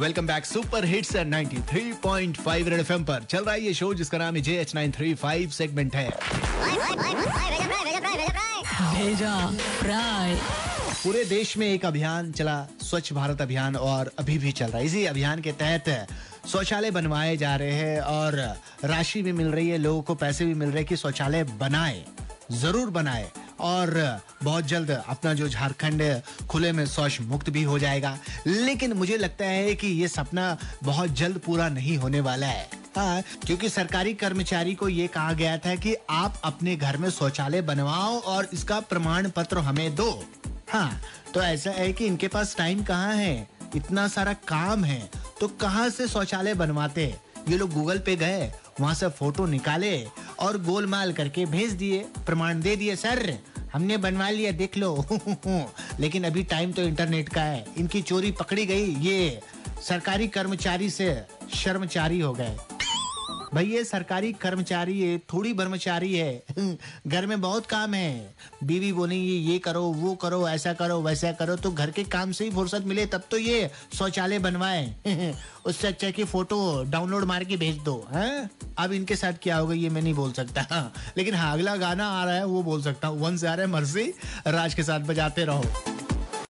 Welcome back super hits 93.5 red FM पर चल रहा है ये शो जिसका नाम है J H nine three five segment है। भेजा पूरे देश में एक अभियान चला स्वच्छ भारत अभियान और अभी भी चल रहा है। इसी अभियान के तहत शौचालय बनवाए जा रहे हैं और राशि भी मिल रही है लोगों को पैसे भी मिल रहे हैं कि शौचालय बनाए ज़रूर बनाए। और बहुत जल्द अपना जो झारखंड खुले में शौच मुक्त भी हो जाएगा। लेकिन मुझे लगता है कि ये सपना बहुत जल्द पूरा नहीं होने वाला है। हाँ क्योंकि सरकारी कर्मचारी को ये कहा गया था कि आप अपने घर में शौचालय बनवाओ और इसका प्रमाण पत्र हमें दो। हाँ तो ऐसा है कि इनके पास टाइम कहाँ है? इतना सारा काम है तो कहाँ से शौचालय बनवाते? ये लोग गूगल पे गए, वहाँ से फ़ोटो निकाले और गोलमाल करके भेज दिए, प्रमाण दे दिए, सर, हमने बनवा लिया, देख लो। लेकिन अभी टाइम तो इंटरनेट का है। इनकी चोरी पकड़ी गई, ये सरकारी कर्मचारी से शर्मचारी हो गए। भाई, ये सरकारी कर्मचारी है थोड़ी ब्रह्मचारी है। घर में बहुत काम है। बीवी बोलेंगी, ये करो, वो करो, ऐसा करो, वैसा करो तो घर के काम से ही फुर्सत मिले, तब तो ये शौचालय बनवाए। उससे अच्छा की फ़ोटो डाउनलोड मार के भेज दो, है? अब इनके साथ क्या होगा, ये मैं नहीं बोल सकता। लेकिन हाँ अगला गाना आ रहा है, वो बोल सकता हूँ। वन से आ रहा है, मर्ज़ी। राज के साथ बजाते रहो।